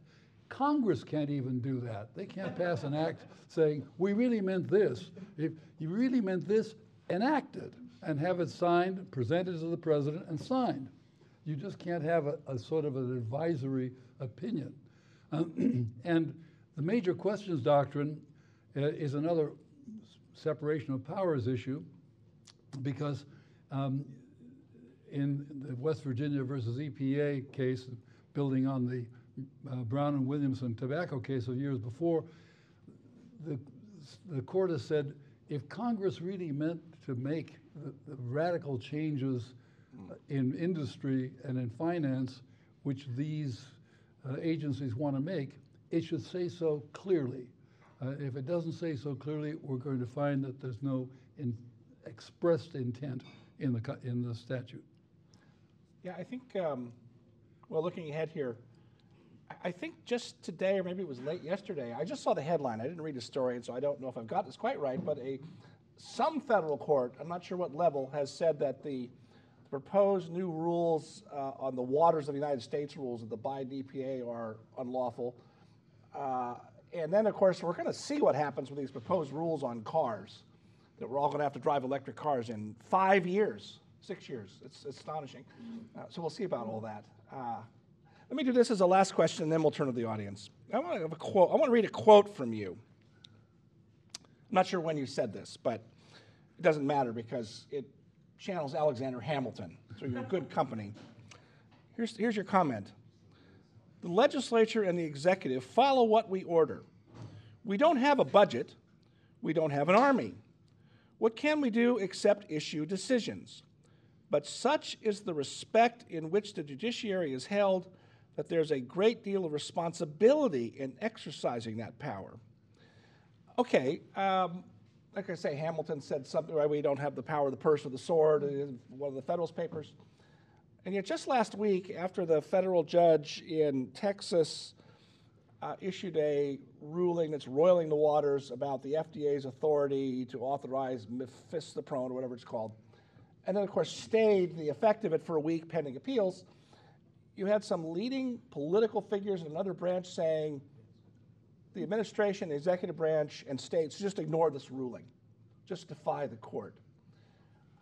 Congress can't even do that. They can't pass an act saying, we really meant this. If you really meant this, enact it and have it signed, presented to the president, and signed. You just can't have a, a sort of an advisory opinion. And the major questions doctrine uh, is another separation of powers issue because um, in the West Virginia versus EPA case, building on the uh, Brown and Williamson tobacco case of years before, the, the court has said if Congress really meant to make the, the radical changes in industry and in finance, which these uh, agencies want to make, it should say so clearly. Uh, if it doesn't say so clearly, we're going to find that there's no in, expressed intent in the, in the statute. Yeah, I think, um, well, looking ahead here, I- I think just today, or maybe it was late yesterday, I just saw the headline. I didn't read the story, and so I don't know if I've got this quite right, but a, some federal court, I'm not sure what level, has said that the proposed new rules uh, on the waters of the United States rules of the Biden EPA are unlawful. Uh, and then, of course, we're going to see what happens with these proposed rules on cars that we're all going to have to drive electric cars in five years, six years. It's astonishing. Uh, so we'll see about all that. Uh, let me do this as a last question, and then we'll turn to the audience. I want to. I want to read a quote from you. I'm not sure when you said this, but it doesn't matter because it channels Alexander Hamilton. So you're good company. Here's, here's your comment. The legislature and the executive follow what we order. We don't have a budget. We don't have an army. What can we do except issue decisions? But such is the respect in which the judiciary is held that there's a great deal of responsibility in exercising that power. Okay, um, like I say, Hamilton said something, right? We don't have the power of the purse or the sword, one of the Federalist Papers. And yet, just last week, after the federal judge in Texas uh, issued a ruling that's roiling the waters about the FDA's authority to authorize mifepristone or whatever it's called, and then, of course, stayed the effect of it for a week pending appeals, you had some leading political figures in another branch saying the administration, the executive branch, and states just ignore this ruling, just defy the court.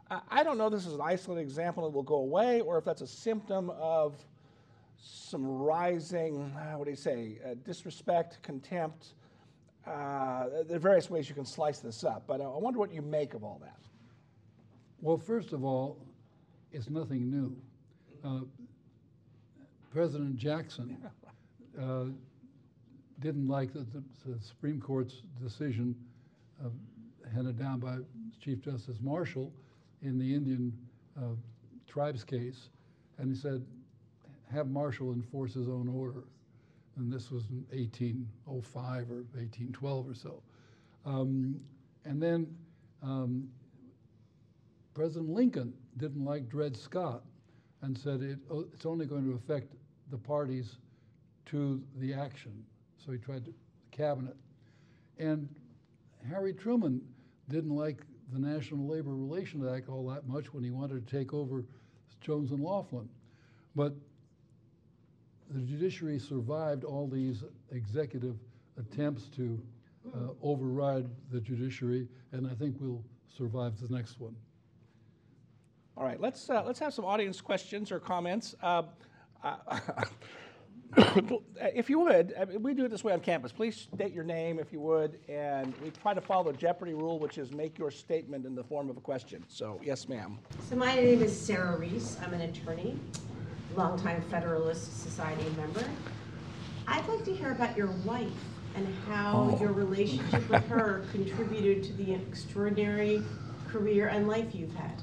I- I don't know if this is an isolated example that will go away or if that's a symptom of some rising, uh, what do you say, uh, disrespect, contempt. Uh, there are various ways you can slice this up, but uh, I wonder what you make of all that. Well, first of all, it's nothing new. Uh, President Jackson uh, didn't like the, the, Supreme Court's decision uh, handed down by Chief Justice Marshall in the Indian uh, tribes case, and he said, have Marshall enforce his own order. And this was in 1805 or 1812 or so. Um, and then um, President Lincoln didn't like Dred Scott and said it, oh, it's only going to affect the parties to the action. So he tried to, the cabinet. And Harry Truman didn't like the National Labor Relations Act all that much when he wanted to take over Jones and Laughlin. But the judiciary survived all these executive attempts to uh, override the judiciary, and I think we'll survive the next one. All right, let's, uh, let's have some audience questions or comments. Uh, Uh, if you would, I mean, we do it this way on campus. Please state your name if you would, and we try to follow the Jeopardy rule, which is make your statement in the form of a question. So, yes, ma'am. So my name is Sarah Reese. I'm an attorney, longtime Federalist Society member. I'd like to hear about your wife and how oh. your relationship with her contributed to the extraordinary career and life you've had.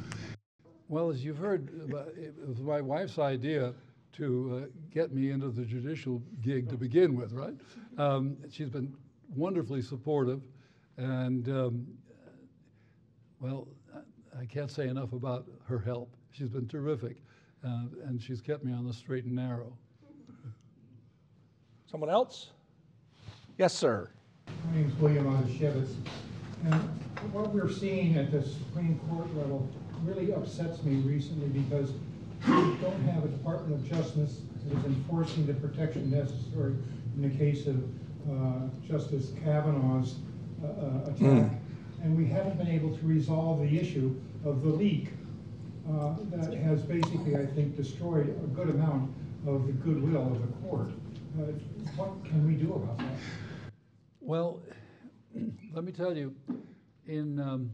Well, as you've heard, it was my wife's idea to uh, get me into the judicial gig to begin with, right? Um, she's been wonderfully supportive, and um, well, I- I can't say enough about her help. She's been terrific, uh, and she's kept me on the straight and narrow. Someone else? Yes, sir. My name is William Adashevitz, and what we're seeing at the Supreme Court level really upsets me recently because we don't have a Department of Justice that is enforcing the protection necessary in the case of uh, Justice Kavanaugh's uh, uh, attack. And we haven't been able to resolve the issue of the leak uh, that has basically, I think, destroyed a good amount of the goodwill of the court. Uh, What can we do about that? Well, let me tell you, in, um,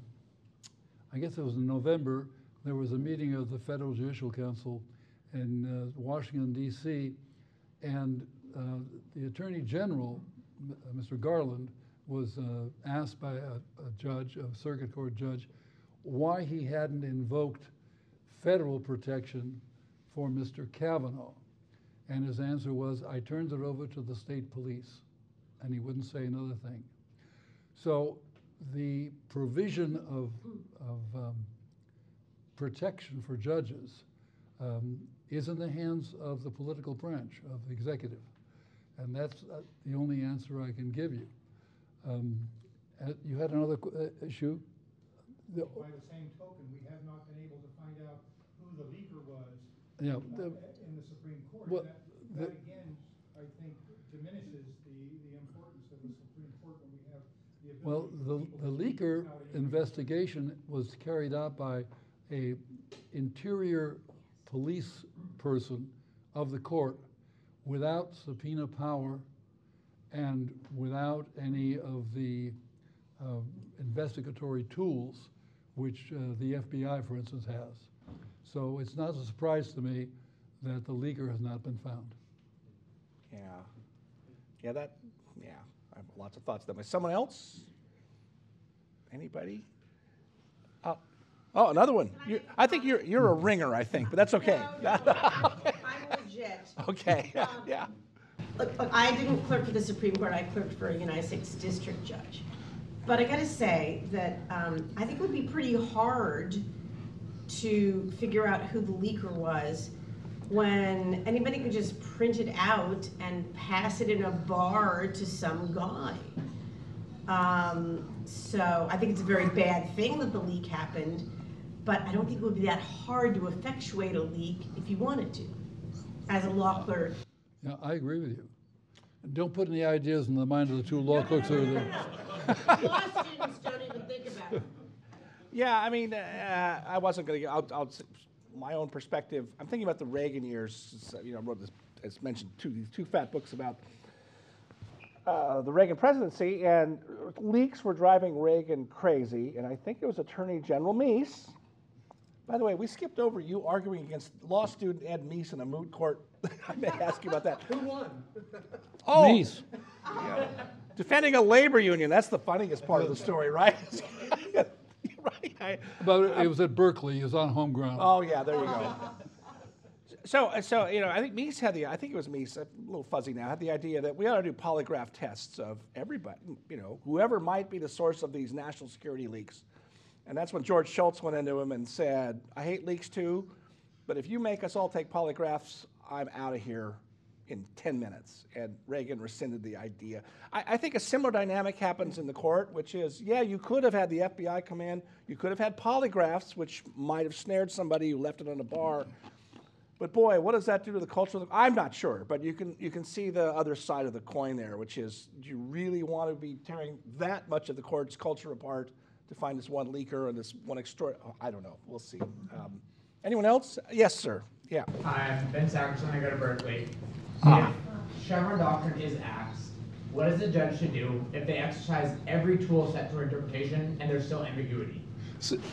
I guess it was in November, there was a meeting of the Federal Judicial Council in uh, Washington, D.C., and uh, the Attorney General, uh, Mr. Garland, was uh, asked by a, a judge, a circuit court judge, why he hadn't invoked federal protection for Mr. Kavanaugh. And his answer was, I turned it over to the state police and he wouldn't say another thing. So the provision of, of um, protection for judges um, is in the hands of the political branch of the executive. And that's uh, the only answer I can give you. Um, uh, you had another qu- uh, issue? The- By the same token, we have not been able to find out who the leaker was yeah, the- in the Supreme Court. Well, That, the- again, I think diminishes the, the importance of the Supreme Court when we have the Well, the, the leaker investigation was carried out by a interior police person of the court without subpoena power and without any of the uh, investigatory tools which uh, the FBI, for instance, has. So it's not a surprise to me that the leaker has not been found. Yeah. Yeah, that, yeah, I have lots of thoughts. on That Someone else? Anybody? Oh, another one. You, I think you're, you're a ringer, I think, but that's okay. No, no, I'm legit. Okay, Um, yeah. Look, look, I didn't clerk for the Supreme Court, I clerked for a United States District Judge. But I gotta say that um, I think it would be pretty hard to figure out who the leaker was when anybody could just print it out and pass it in a bar to some guy. Um, so I think it's a very bad thing that the leak happened, but I don't think it would be that hard to effectuate a leak if you wanted to, as a law clerk. Yeah, I agree with you. Don't put any ideas in the mind of the two law clerks over there. Law students don't even think about it. Yeah, I mean, uh, I wasn't going to. I'll, I'll my own perspective. I'm thinking about the Reagan years. You know, I wrote this, as mentioned, two these two fat books about uh, the Reagan presidency, and leaks were driving Reagan crazy. And I think it was Attorney General Meese. By the way, we skipped over you arguing against law student Ed Meese in a moot court. I may ask you about that. Who won? Oh, Meese. defending a labor union. That's the funniest part of the story, right? right. I, But it was at Berkeley, it was on home ground. Oh yeah, there you go. So, uh, so you know, I think Meese had the. I think it was Meese, a little fuzzy now, had the idea that we ought to do polygraph tests of everybody. You know, whoever might be the source of these national security leaks. And that's when George Shultz went into him and said, "I hate leaks too, but if you make us all take polygraphs, I'm out of here." In 10 minutes, and Reagan rescinded the idea. I, I think a similar dynamic happens in the court, which is yeah, you could have had the FBI come in, you could have had polygraphs, which might have snared somebody who left it on a bar. But boy, what does that do to the culture? I'm not sure, but you can you can see the other side of the coin there, which is do you really want to be tearing that much of the court's culture apart to find this one leaker and this one extra? I don't know. We'll see. Um, anyone else? Yes, sir. Yeah. Hi, I'm Ben Sackerson. I go to Berkeley. Ah. If Chevron doctrine is asked, what does the judge should do if they exercise every tool set for interpretation and there's still ambiguity?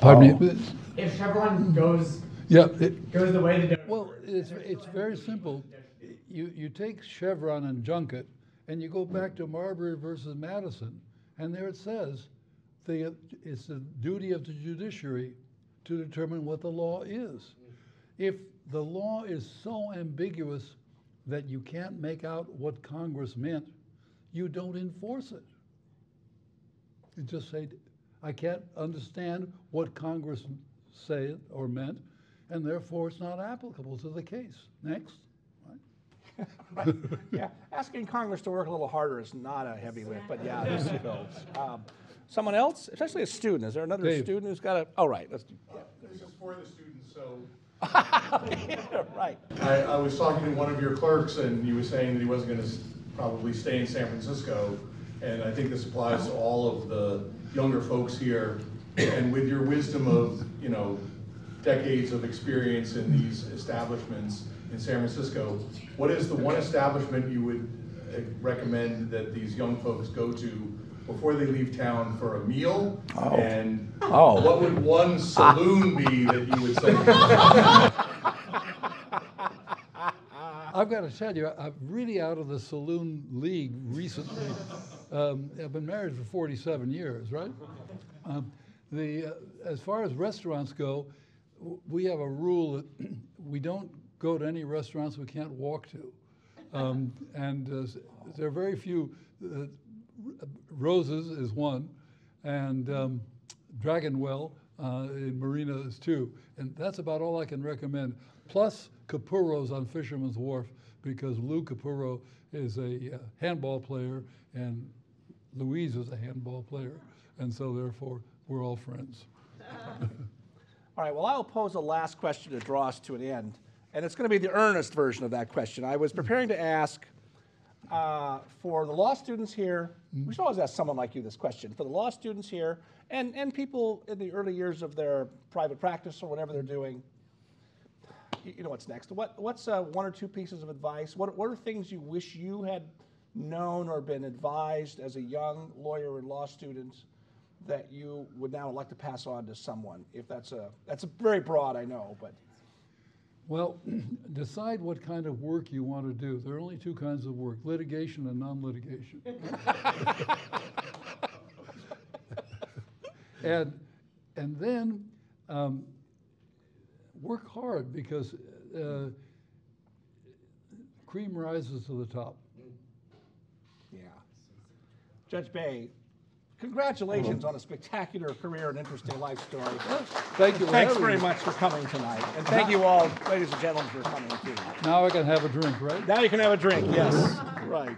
Pardon me? If Chevron goes Yeah, it- goes the way the well, it's, it's very simple. You, you take Chevron and Junket, and you go back to Marbury versus Madison, and there it says, the, it's the duty of the judiciary to determine what the law is. If the law is so ambiguous that you can't make out what Congress meant, you don't enforce it. You just say, I can't understand what Congress said or meant, and therefore it's not applicable to the case. Next. Right? yeah, asking Congress to work a little harder is not a heavy lift, but yeah, this goes. Um, someone else, especially a student. Is there another Dave. student who's got a? Oh, right. Let's do. This is for the students, so Yeah, right. I, I was talking to one of your clerks and he was saying that he wasn't gonna probably stay in San Francisco. And I think this applies to all of the younger folks here. And with your wisdom of, you know, decades of experience in these establishments in San Francisco, what is the one establishment you would uh, recommend that these young folks go to before they leave town for a meal? And Oh. what would one saloon be that you would say? I've got to tell you, I'm really out of the saloon league recently. Um, I've been married for 47 years, right? Um, the, uh, as far as restaurants go, w- we have a rule that we don't go to any restaurants we can't walk to. Um, and uh, there are very few. Uh, Rose's is one. and um, Dragonwell uh, in marinas too. And that's about all I can recommend. Plus Capurro's on Fisherman's Wharf because Lou Capurro is a uh, handball player and Louise is a handball player. And so therefore, we're all friends. All right, well, I'll pose a last question to draw us to an end. And it's going to be the earnest version of that question. I was preparing to ask uh, for the law students here, we should always ask someone like you this question. For the law students here and, and people in the early years of their private practice or whatever they're doing, you, you know what's next. What, what's uh, one or two pieces of advice? What, what are things you wish you had known or been advised as a young lawyer and law student that you would now like to pass on to someone? If that's a, that's a very broad, I know, but. Well, decide what kind of work you want to do. There are only two kinds of work litigation and non litigation. and, and then um, work hard because uh, cream rises to the top. Yeah. Judge Bea, congratulations on a spectacular career and interesting life story. Thank you. Thanks very much for coming tonight. And uh-huh. thank you all, ladies and gentlemen, for coming too. Now I can have a drink, right? Now you can have a drink, yes. Right.